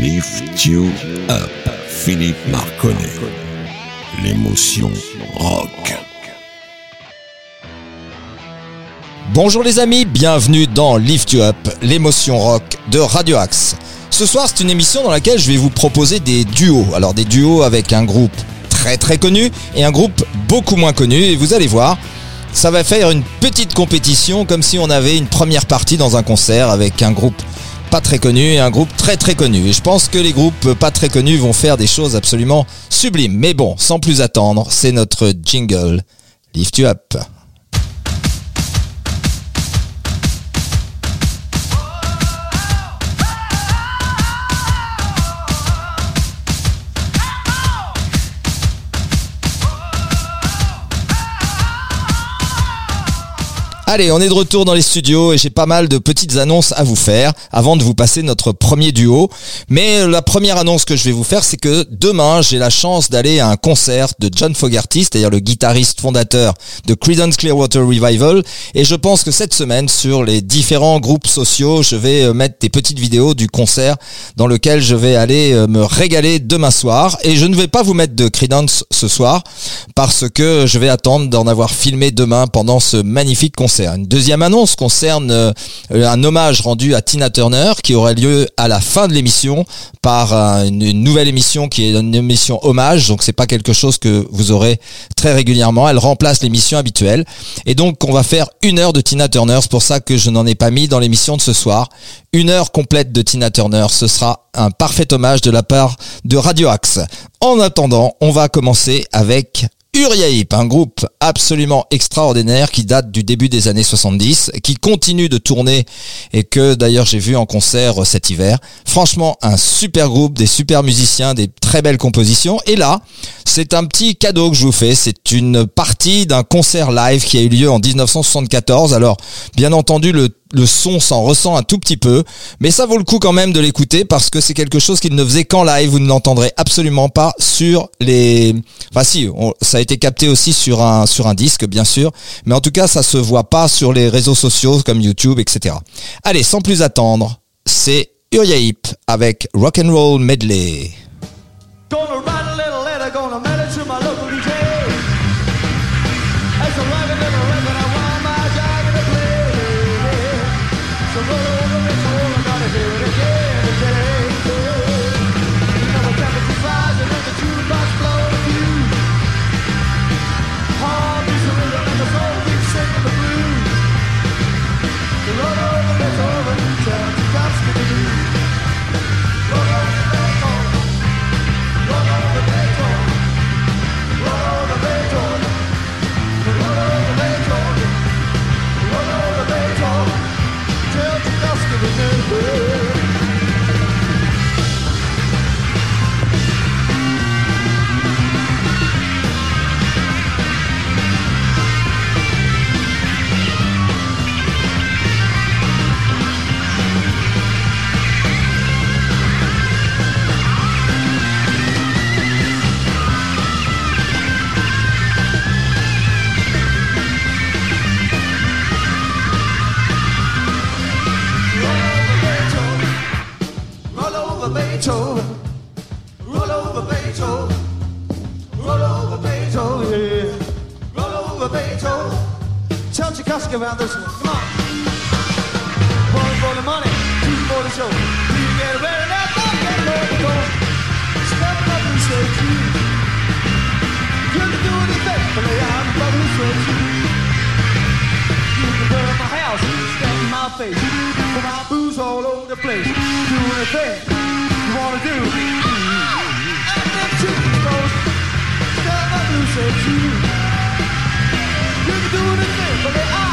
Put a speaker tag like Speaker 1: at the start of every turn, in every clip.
Speaker 1: Lift You Up, Philippe Marconnet. L'émotion rock.
Speaker 2: Bonjour les amis, bienvenue dans Lift You Up, l'émotion rock de Radio Axe. Ce soir, c'est une émission dans laquelle je vais vous proposer des duos. Alors des duos avec un groupe très très connu et un groupe beaucoup moins connu et vous allez voir, ça va faire une petite compétition comme si on avait une première partie dans un concert avec un groupe pas très connu et un groupe très très connu. Et je pense que les groupes pas très connus vont faire des choses absolument sublimes. Mais bon, sans plus attendre, c'est notre jingle Lift You Up. Allez, on est de retour dans les studios et j'ai pas mal de petites annonces à vous faire avant de vous passer notre premier duo. Mais la première annonce que je vais vous faire, c'est que demain, j'ai la chance d'aller à un concert de John Fogerty, c'est-à-dire le guitariste fondateur de Creedence Clearwater Revival. Et je pense que cette semaine, sur les différents groupes sociaux, je vais euh, mettre des petites vidéos du concert dans lequel je vais aller euh, me régaler demain soir. Et je ne vais pas vous mettre de Creedence ce soir parce que je vais attendre d'en avoir filmé demain pendant ce magnifique concert. Une deuxième annonce concerne euh, un hommage rendu à Tina Turner qui aurait lieu à la fin de l'émission par une nouvelle émission qui est une émission hommage. Donc c'est pas quelque chose que vous aurez très régulièrement. Elle remplace l'émission habituelle. Et donc on va faire une heure de Tina Turner. C'est pour ça que je n'en ai pas mis dans l'émission de ce soir. Une heure complète de Tina Turner. Ce sera un parfait hommage de la part de Radio Axe. En attendant, on va commencer avec Uriaip, un groupe absolument extraordinaire qui date du début des années 70, qui continue de tourner et que d'ailleurs j'ai vu en concert cet hiver. Franchement, un super groupe, des super musiciens, des très belles compositions. Et là, c'est un petit cadeau que je vous fais. C'est une partie d'un concert live qui a eu lieu en 1974. Alors, bien entendu, le le son s'en ressent un tout petit peu, mais ça vaut le coup quand même de l'écouter parce que c'est quelque chose qu'il ne faisait qu'en live, vous ne l'entendrez absolument pas sur les... Enfin si, ça a été capté aussi sur un, disque bien sûr, mais en tout cas ça se voit pas sur les réseaux sociaux comme YouTube, etc. Allez, sans plus attendre, c'est Uriah avec Rock and Roll Medley.
Speaker 3: Around this one. Come on. One for the money, two for the show. You get ready now, get ready to go. Step up and say cheese. You can do anything, but and bubble and sweat You can burn my house, step in my face. Put my booze all over the place. Do anything you wanna do. Then shoot goes. Step up and say cheese. You can do anything, but lay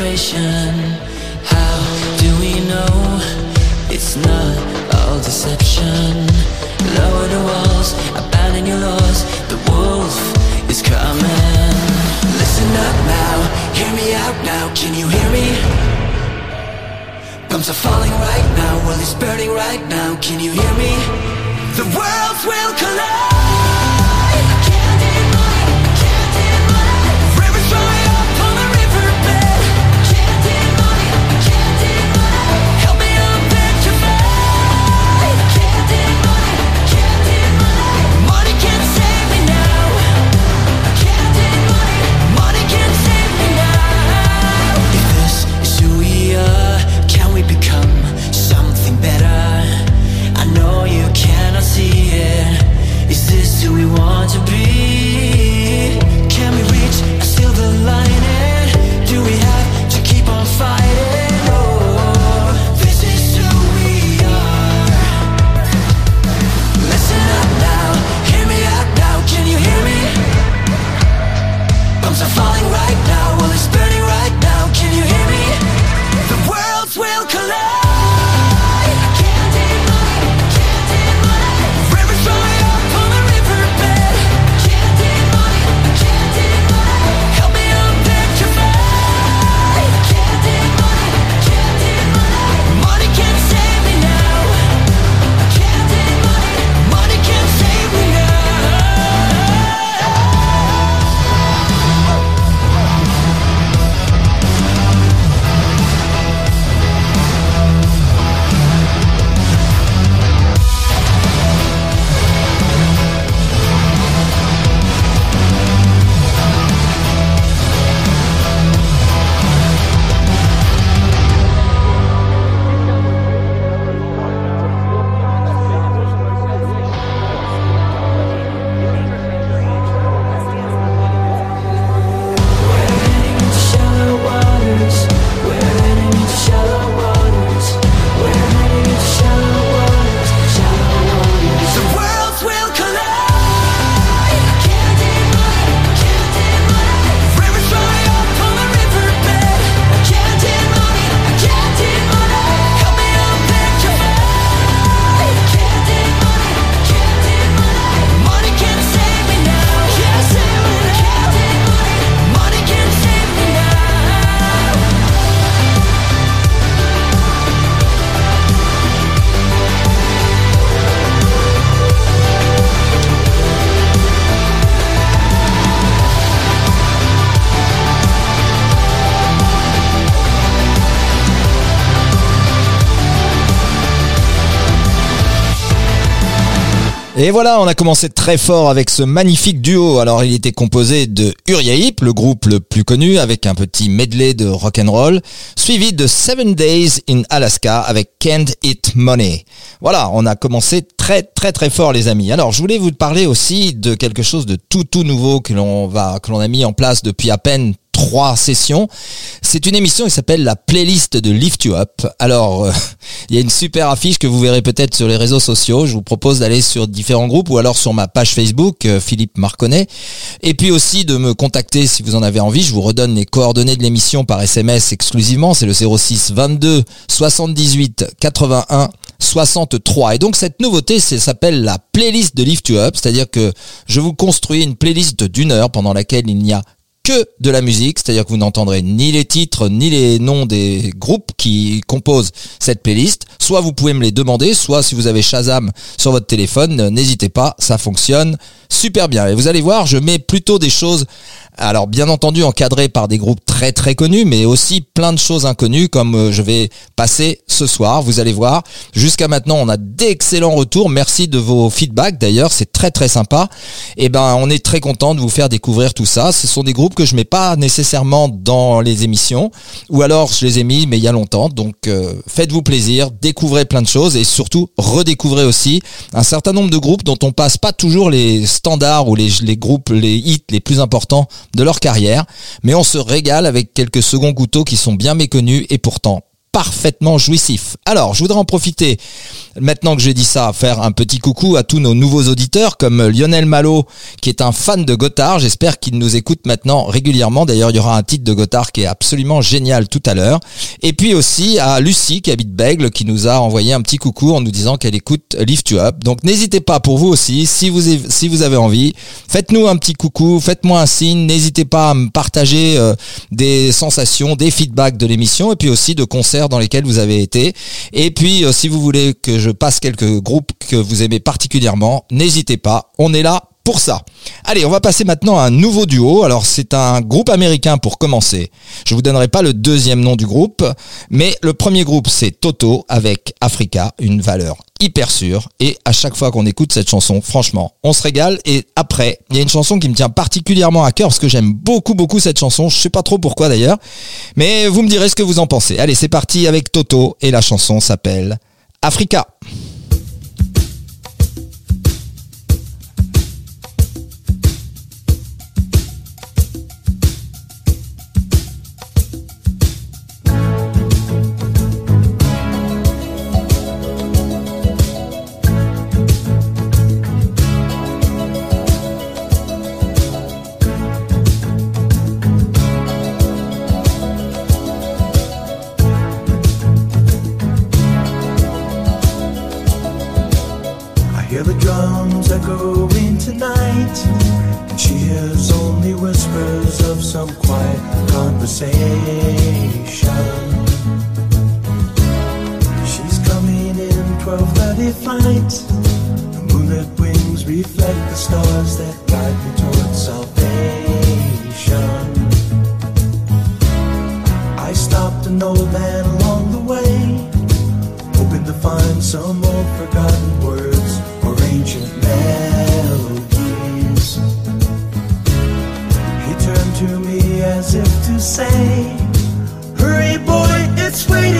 Speaker 4: frustration?
Speaker 2: Et voilà, on a commencé très fort avec ce magnifique duo. Alors, il était composé de Uriah le groupe le plus connu, avec un petit medley de rock and roll, suivi de Seven Days in Alaska avec Can't Eat Money. Voilà, on a commencé très très très fort, les amis. Alors, je voulais vous parler aussi de quelque chose de tout tout nouveau que l'on va que l'on a mis en place depuis à peine trois sessions. C'est une émission qui s'appelle la playlist de Lift You Up. Alors, euh, il y a une super affiche que vous verrez peut-être sur les réseaux sociaux. Je vous propose d'aller sur différents groupes ou alors sur ma page Facebook, euh, Philippe Marconnet. Et puis aussi de me contacter si vous en avez envie. Je vous redonne les coordonnées de l'émission par SMS exclusivement. C'est le 06 22 78 81 63. Et donc cette nouveauté s'appelle la playlist de Lift You Up, c'est-à-dire que je vous construis une playlist d'une heure pendant laquelle il n'y a de la musique, c'est-à-dire que vous n'entendrez ni les titres ni les noms des groupes qui composent cette playlist. Soit vous pouvez me les demander, soit si vous avez Shazam sur votre téléphone, n'hésitez pas, ça fonctionne super bien. Et vous allez voir, je mets plutôt des choses alors bien entendu encadrées par des groupes très très connus, mais aussi plein de choses inconnues comme euh, je vais passer ce soir. Vous allez voir. Jusqu'à maintenant, on a d'excellents retours. Merci de vos feedbacks. D'ailleurs, c'est très très sympa. Et ben, on est très content de vous faire découvrir tout ça. Ce sont des groupes que je mets pas nécessairement dans les émissions, ou alors je les ai mis mais il y a longtemps. Donc euh, faites-vous plaisir, découvrez plein de choses et surtout redécouvrez aussi un certain nombre de groupes dont on passe pas toujours les standards ou les, les groupes, les hits les plus importants de leur carrière, mais on se régale avec quelques seconds couteaux qui sont bien méconnus et pourtant parfaitement jouissif. Alors, je voudrais en profiter, maintenant que j'ai dit ça, faire un petit coucou à tous nos nouveaux auditeurs, comme Lionel Malo, qui est un fan de Gotthard. J'espère qu'il nous écoute maintenant régulièrement. D'ailleurs, il y aura un titre de Gotthard qui est absolument génial tout à l'heure. Et puis aussi à Lucie, qui habite Bègle, qui nous a envoyé un petit coucou en nous disant qu'elle écoute Lift You Up. Donc, n'hésitez pas pour vous aussi, si vous, si vous avez envie, faites-nous un petit coucou, faites-moi un signe, n'hésitez pas à me partager euh, des sensations, des feedbacks de l'émission, et puis aussi de concerts dans lesquels vous avez été. Et puis, euh, si vous voulez que je passe quelques groupes que vous aimez particulièrement, n'hésitez pas. On est là pour ça. Allez, on va passer maintenant à un nouveau duo. Alors c'est un groupe américain pour commencer. Je vous donnerai pas le deuxième nom du groupe, mais le premier groupe c'est Toto avec Africa, une valeur hyper sûre. Et à chaque fois qu'on écoute cette chanson, franchement, on se régale. Et après, il y a une chanson qui me tient particulièrement à cœur parce que j'aime beaucoup beaucoup cette chanson. Je sais pas trop pourquoi d'ailleurs, mais vous me direz ce que vous en pensez. Allez, c'est parti avec Toto et la chanson s'appelle Africa.
Speaker 5: To find some old forgotten words or ancient melodies. He turned to me as if to say, Hurry, boy, it's waiting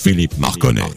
Speaker 6: Philippe Marconnet.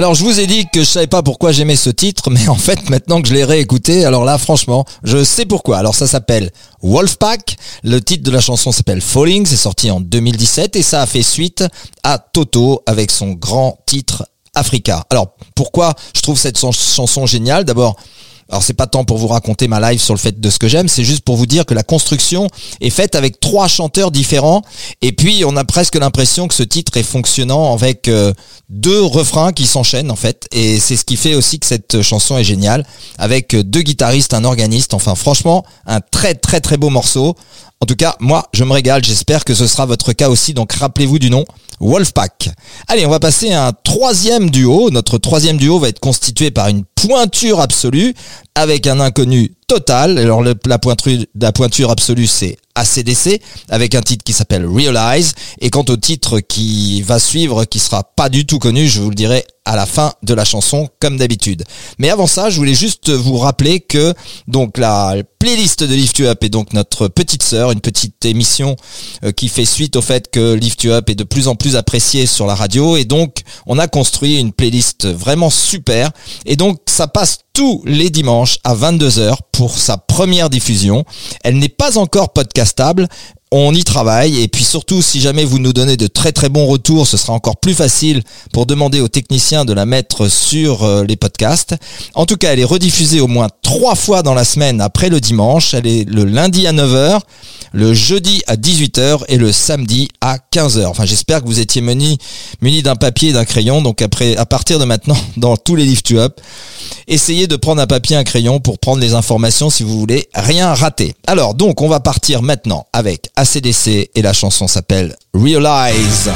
Speaker 2: Alors je vous ai dit que je ne savais pas pourquoi j'aimais ce titre, mais en fait maintenant que je l'ai réécouté, alors là franchement, je sais pourquoi. Alors ça s'appelle Wolfpack, le titre de la chanson s'appelle Falling, c'est sorti en 2017 et ça a fait suite à Toto avec son grand titre Africa. Alors pourquoi je trouve cette chanson géniale? D'abord alors c'est pas tant pour vous raconter ma live sur le fait de ce que j'aime, c'est juste pour vous dire que la construction est faite avec trois chanteurs différents et puis on a presque l'impression que ce titre est fonctionnant avec euh, deux refrains qui s'enchaînent en fait et c'est ce qui fait aussi que cette chanson est géniale avec euh, deux guitaristes, un organiste, enfin franchement un très très très beau morceau. En tout cas, moi, je me régale. J'espère que ce sera votre cas aussi. Donc, rappelez-vous du nom, Wolfpack. Allez, on va passer à un troisième duo. Notre troisième duo va être constitué par une pointure absolue avec un inconnu total. Alors, la, pointure, la pointure absolue, c'est ACDC avec un titre qui s'appelle Realize. Et quant au titre qui va suivre, qui sera pas du tout connu, je vous le dirai à la fin de la chanson, comme d'habitude. Mais avant ça, je voulais juste vous rappeler que donc la playlist de Lift You Up est donc notre petite sœur, une petite émission euh, qui fait suite au fait que Lift You Up est de plus en plus apprécié sur la radio et donc on a construit une playlist vraiment super et donc ça passe tous les dimanches à 22h pour sa première diffusion. Elle n'est pas encore podcastable. On y travaille et puis surtout si jamais vous nous donnez de très très bons retours, ce sera encore plus facile pour demander aux techniciens de la mettre sur euh, les podcasts. En tout cas, elle est rediffusée au moins trois fois dans la semaine après le dimanche. Elle est le lundi à 9h, le jeudi à 18h et le samedi à 15h. Enfin, j'espère que vous étiez muni, muni d'un papier et d'un crayon. Donc après, à partir de maintenant, dans tous les Lift You Up, essayez de prendre un papier et un crayon pour prendre les informations si vous voulez rien rater. Alors, donc, on va partir maintenant avec ACDC et la chanson s'appelle Realize.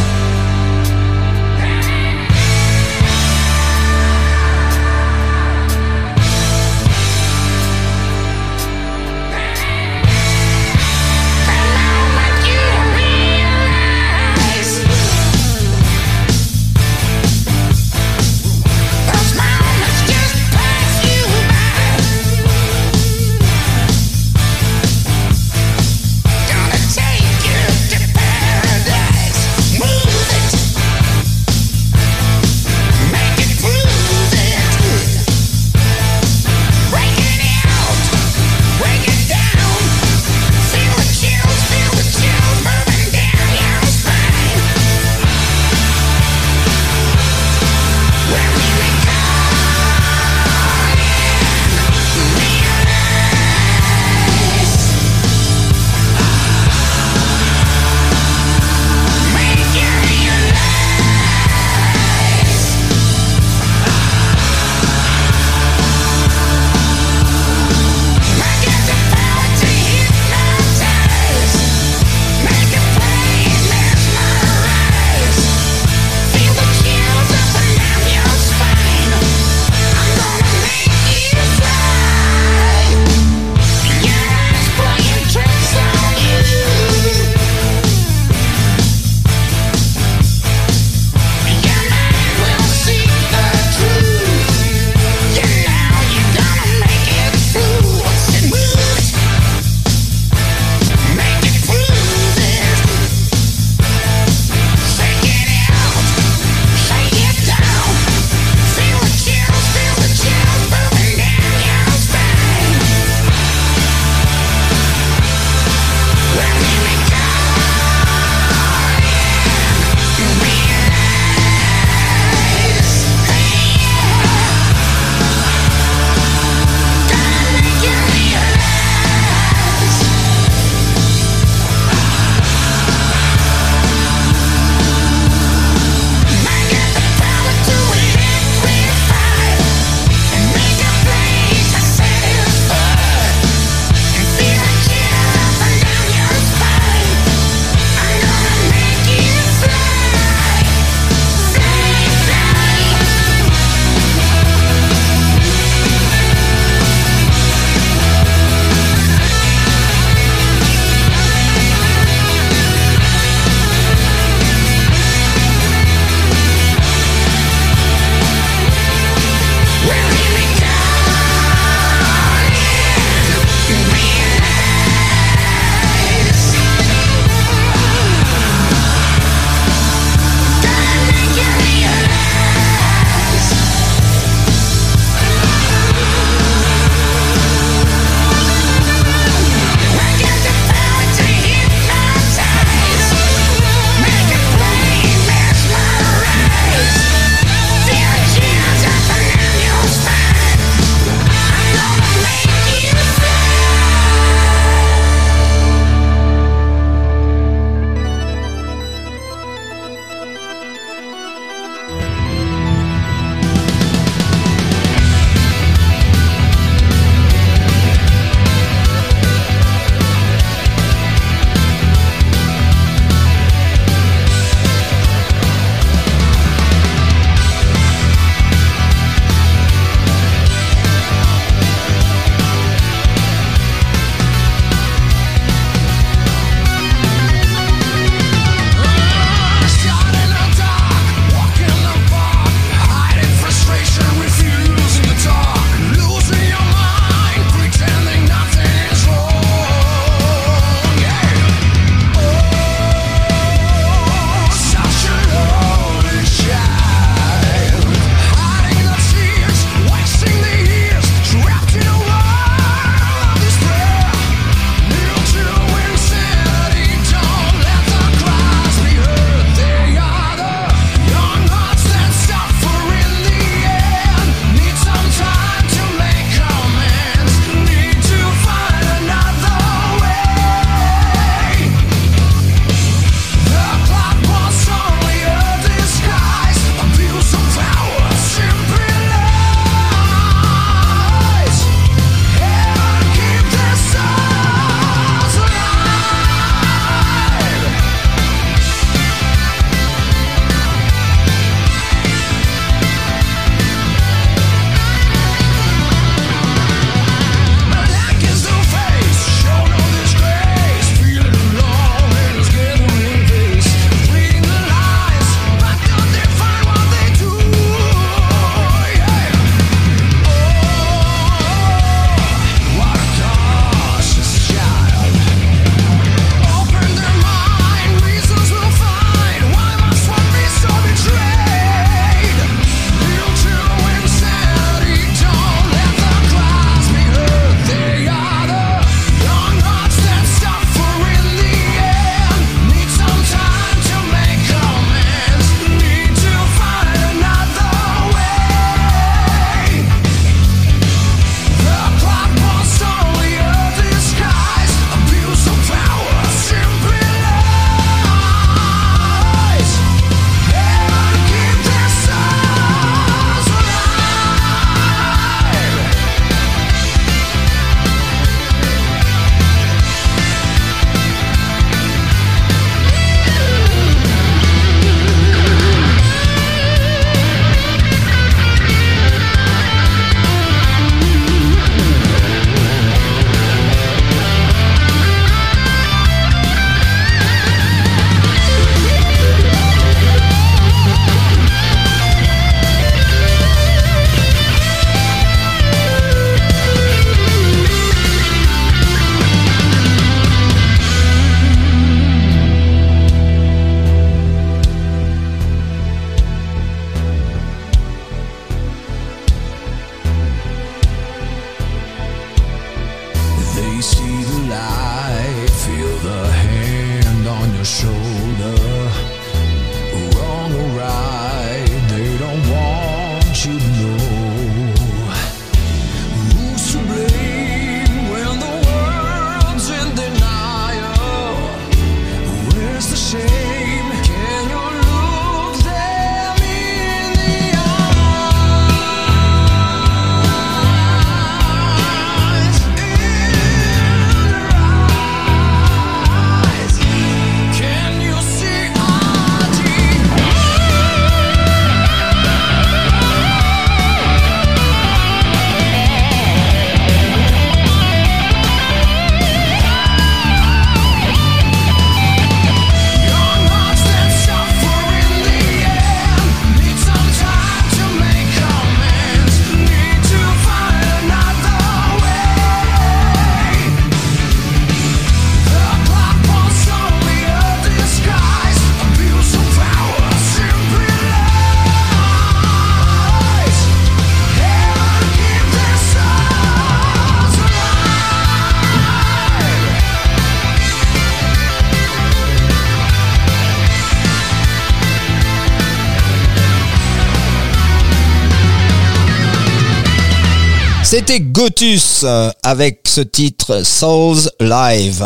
Speaker 2: C'était Gotus euh, avec ce titre Souls Live.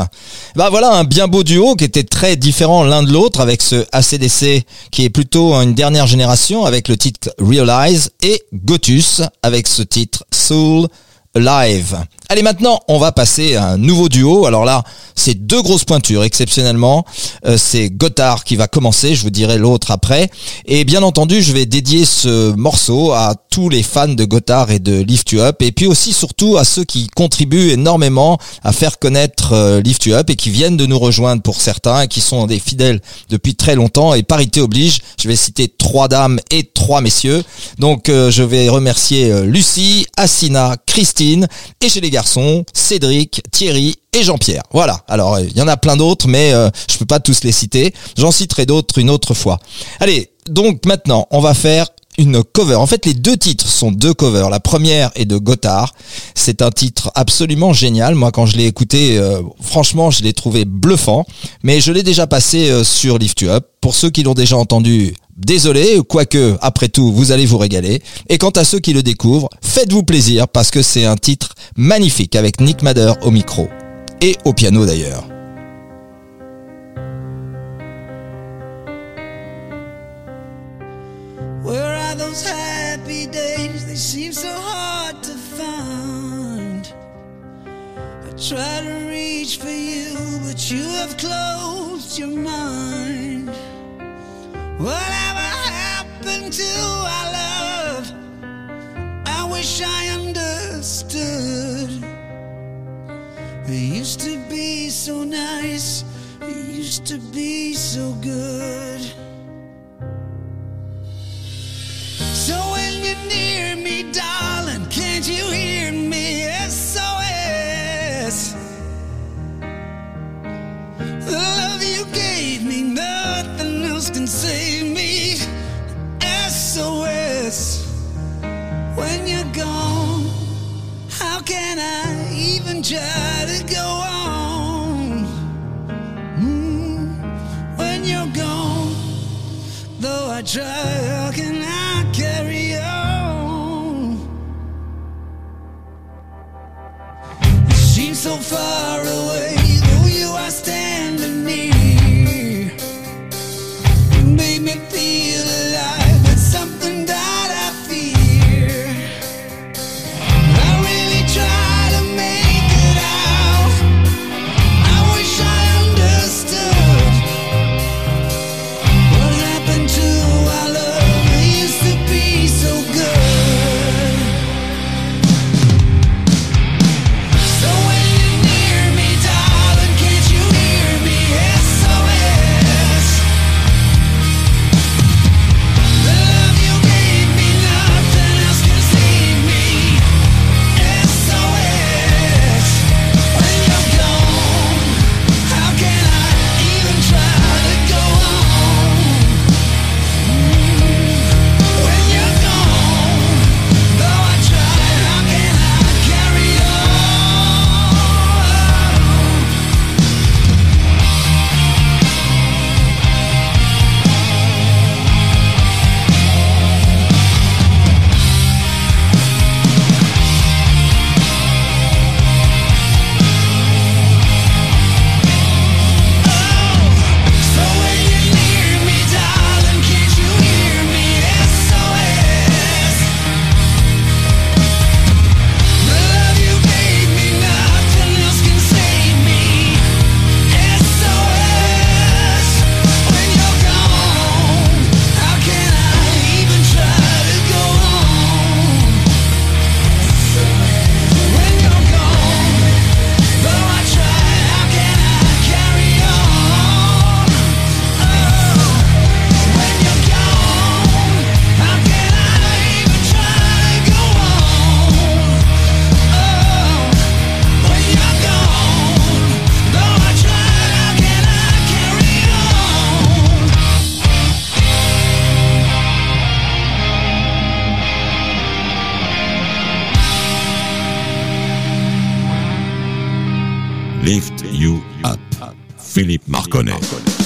Speaker 2: Bah voilà un bien beau duo qui était très différent l'un de l'autre avec ce ACDC qui est plutôt une dernière génération avec le titre Realize et Gotus avec ce titre Soul Live. Allez maintenant on va passer à un nouveau duo. Alors là c'est deux grosses pointures exceptionnellement. Euh, c'est Gotthard qui va commencer, je vous dirai l'autre après. Et bien entendu je vais dédier ce morceau à tous les fans de Gotthard et de Lift You Up et puis aussi surtout à ceux qui contribuent énormément à faire connaître euh, Lift You Up et qui viennent de nous rejoindre pour certains et qui sont des fidèles depuis très longtemps et parité oblige. Je vais citer trois dames et trois messieurs. Donc euh, je vais remercier Lucie, Assina, Christine et chez les garçons Cédric, Thierry et Jean-Pierre. Voilà. Alors euh, il y en a plein d'autres mais euh, je peux pas tous les citer. J'en citerai d'autres une autre fois. Allez, donc maintenant on va faire une cover. En fait, les deux titres sont deux covers. La première est de Gotthard. C'est un titre absolument génial. Moi, quand je l'ai écouté, euh, franchement, je l'ai trouvé bluffant. Mais je l'ai déjà passé euh, sur Lift You Up. Pour ceux qui l'ont déjà entendu, désolé, quoique, après tout, vous allez vous régaler. Et quant à ceux qui le découvrent, faites-vous plaisir parce que c'est un titre magnifique avec Nick Madder au micro. Et au piano d'ailleurs.
Speaker 6: Whatever happened to our love? I wish I understood. It used to be so nice, it used to be so good. So when you're near me, darling, can't you hear me? SOS. The love you gave me, nothing else can save me. SOS. When you're gone, how can I even try to go on? Mm, When you're gone, though I try, how can I carry on? You seem so far away, though you are standing
Speaker 1: Lift You Up. Philippe Marconnet.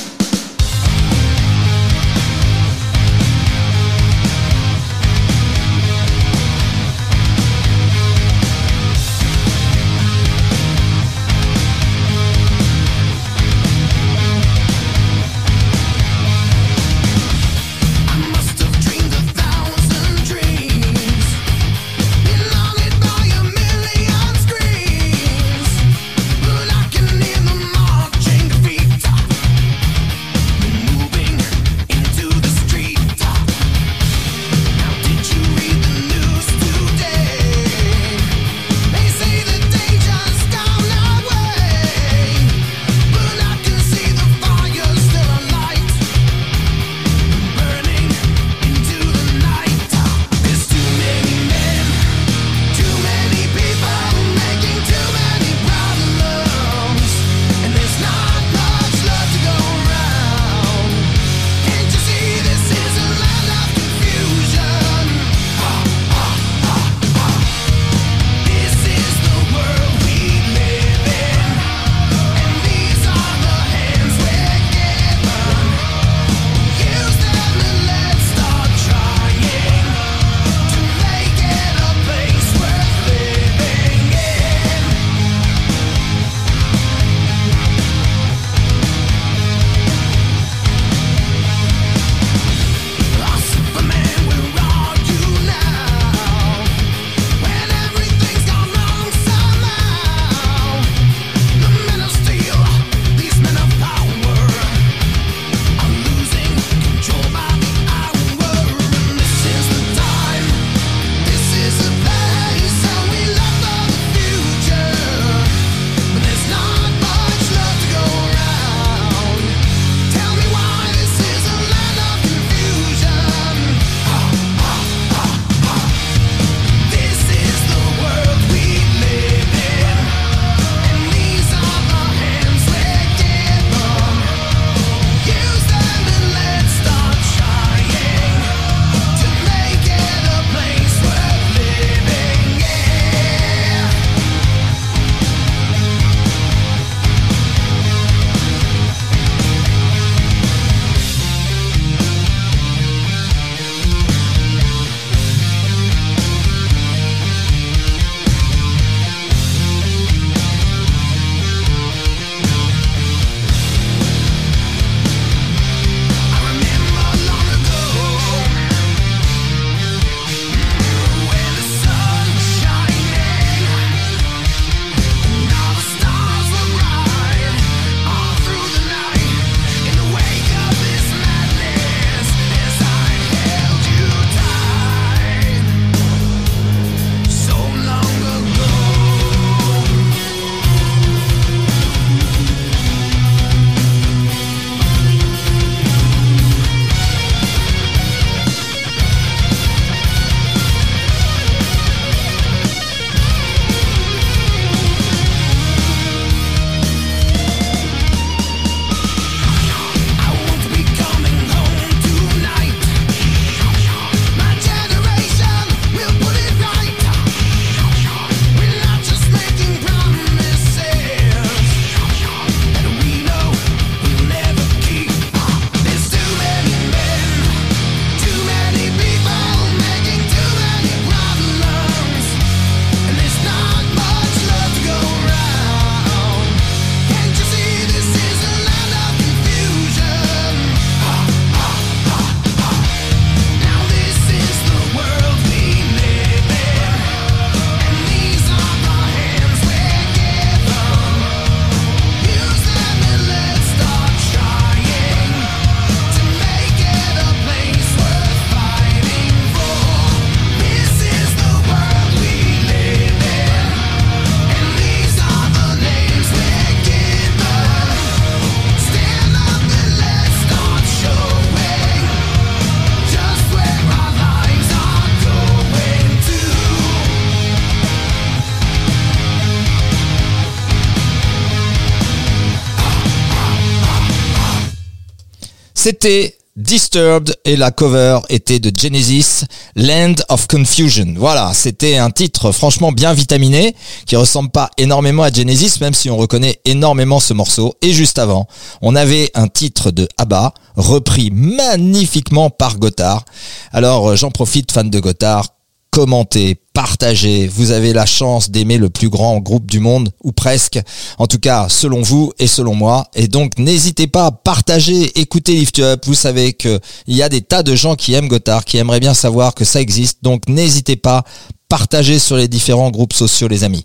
Speaker 2: C'était Disturbed et la cover était de Genesis, Land of Confusion. Voilà, c'était un titre franchement bien vitaminé, qui ressemble pas énormément à Genesis, même si on reconnaît énormément ce morceau. Et juste avant, on avait un titre de ABBA, repris magnifiquement par Gotthard. Alors euh, j'en profite, fan de Gotthard, commentez, partagez. Vous avez la chance d'aimer le plus grand groupe du monde, ou presque. En tout cas, selon vous et selon moi. Et donc, n'hésitez pas à partager, écoutez Lift Up. Vous savez que il y a des tas de gens qui aiment Gotthard, qui aimeraient bien savoir que ça existe. Donc, n'hésitez pas. Partagez sur les différents groupes sociaux, les amis.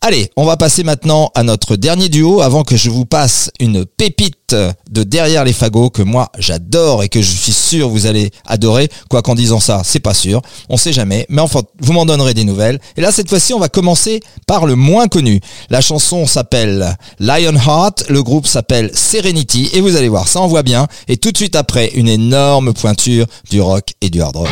Speaker 2: Allez, on va passer maintenant à notre dernier duo avant que je vous passe une pépite de derrière les fagots que moi j'adore et que je suis sûr vous allez adorer. Quoi qu'en disant ça, c'est pas sûr. On sait jamais. Mais enfin, vous m'en donnerez des nouvelles. Et là, cette fois-ci, on va commencer par le moins connu. La chanson s'appelle Lionheart. Le groupe s'appelle Serenity. Et vous allez voir, ça envoie bien. Et tout de suite après, une énorme pointure du rock et du hard rock.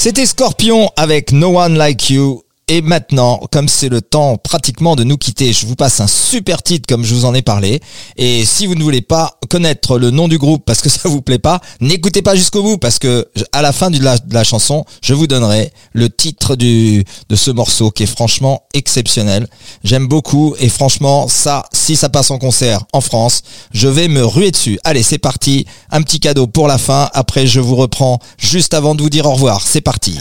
Speaker 2: C'était Scorpion avec No One Like You. Et maintenant, comme c'est le temps pratiquement de nous quitter, je vous passe un super titre comme je vous en ai parlé. Et si vous ne voulez pas connaître le nom du groupe parce que ça vous plaît pas, n'écoutez pas jusqu'au bout parce que à la fin de la, chanson, je vous donnerai le titre de ce morceau qui est franchement exceptionnel. J'aime beaucoup et franchement, ça, si ça passe en concert en France, je vais me ruer dessus. Allez, c'est parti. Un petit cadeau pour la fin. Après, je vous reprends juste avant de vous dire au revoir. C'est parti.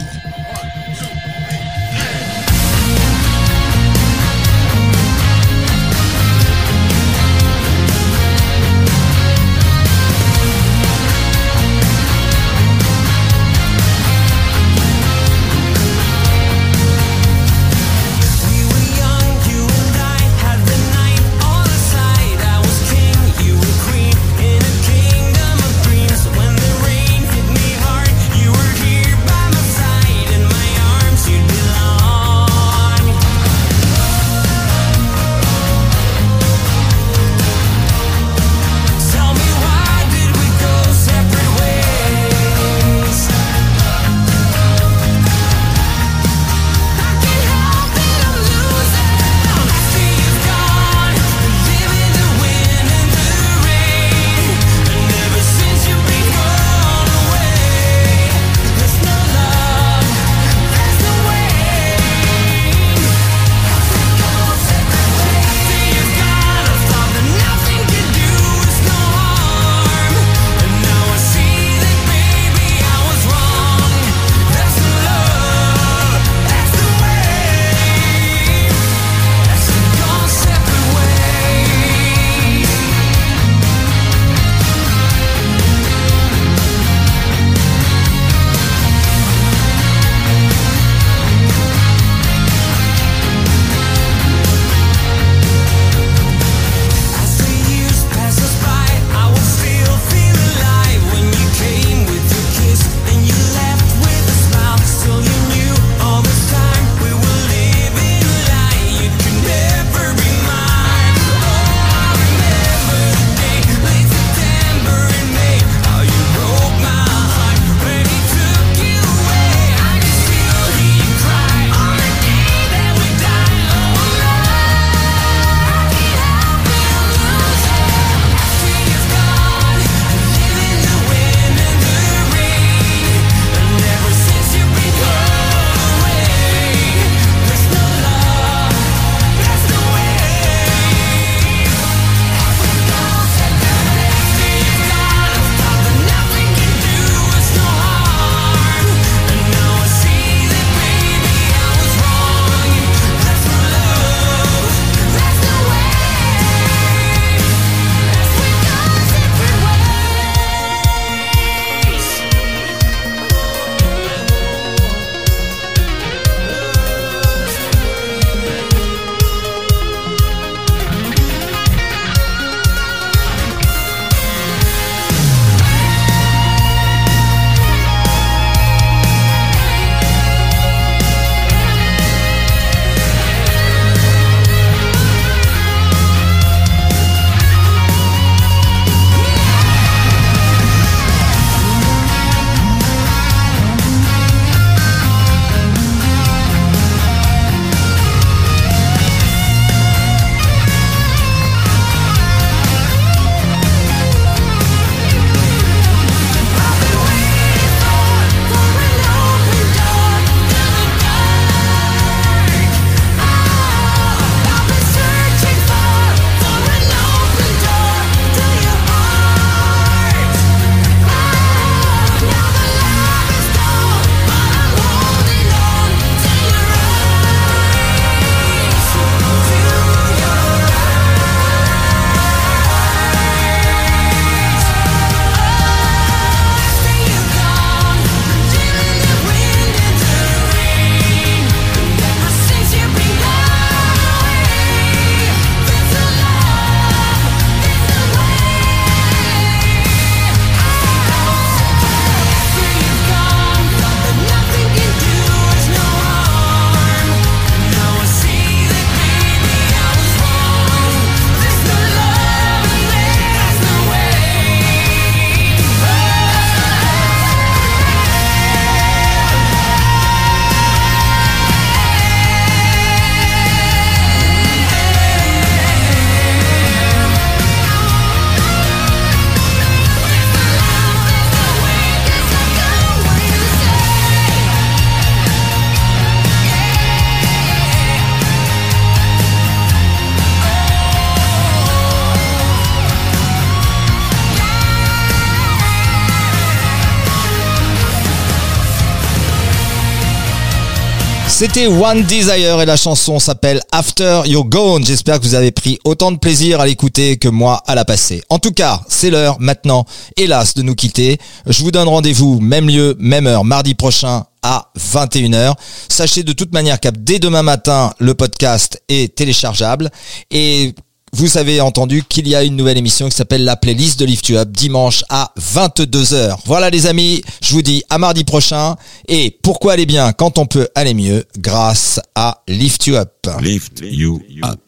Speaker 2: C'était One Desire et la chanson s'appelle After You're Gone. J'espère que vous avez pris autant de plaisir à l'écouter que moi à la passer. En tout cas, c'est l'heure maintenant, hélas, de nous quitter. Je vous donne rendez-vous, même lieu, même heure, mardi prochain à 21h. Sachez de toute manière qu'à dès demain matin, le podcast est téléchargeable et vous avez entendu qu'il y a une nouvelle émission qui s'appelle la playlist de Lift You Up dimanche à 22h. Voilà les amis, je vous dis à mardi prochain et pourquoi aller bien quand on peut aller mieux grâce à Lift You Up?
Speaker 1: Lift you up.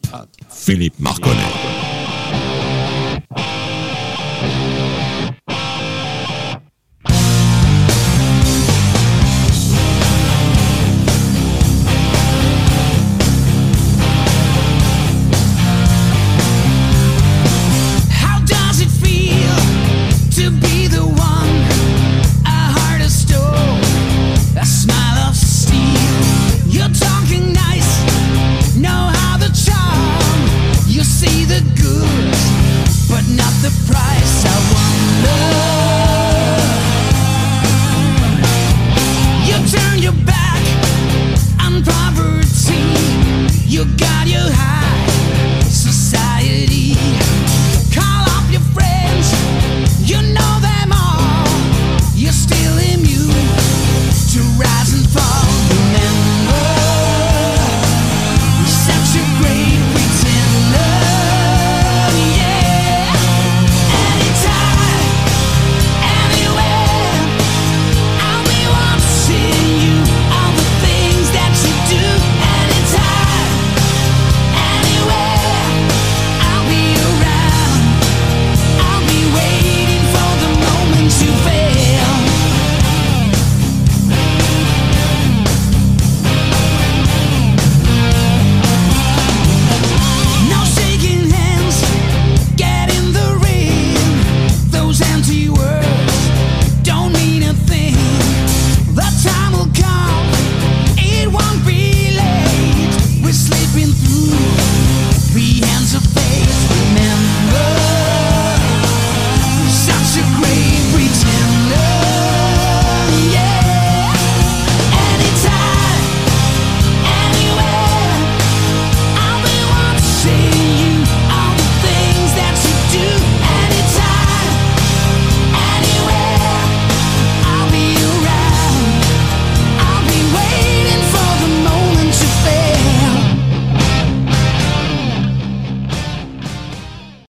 Speaker 1: Philippe Marconnet. the price I wonder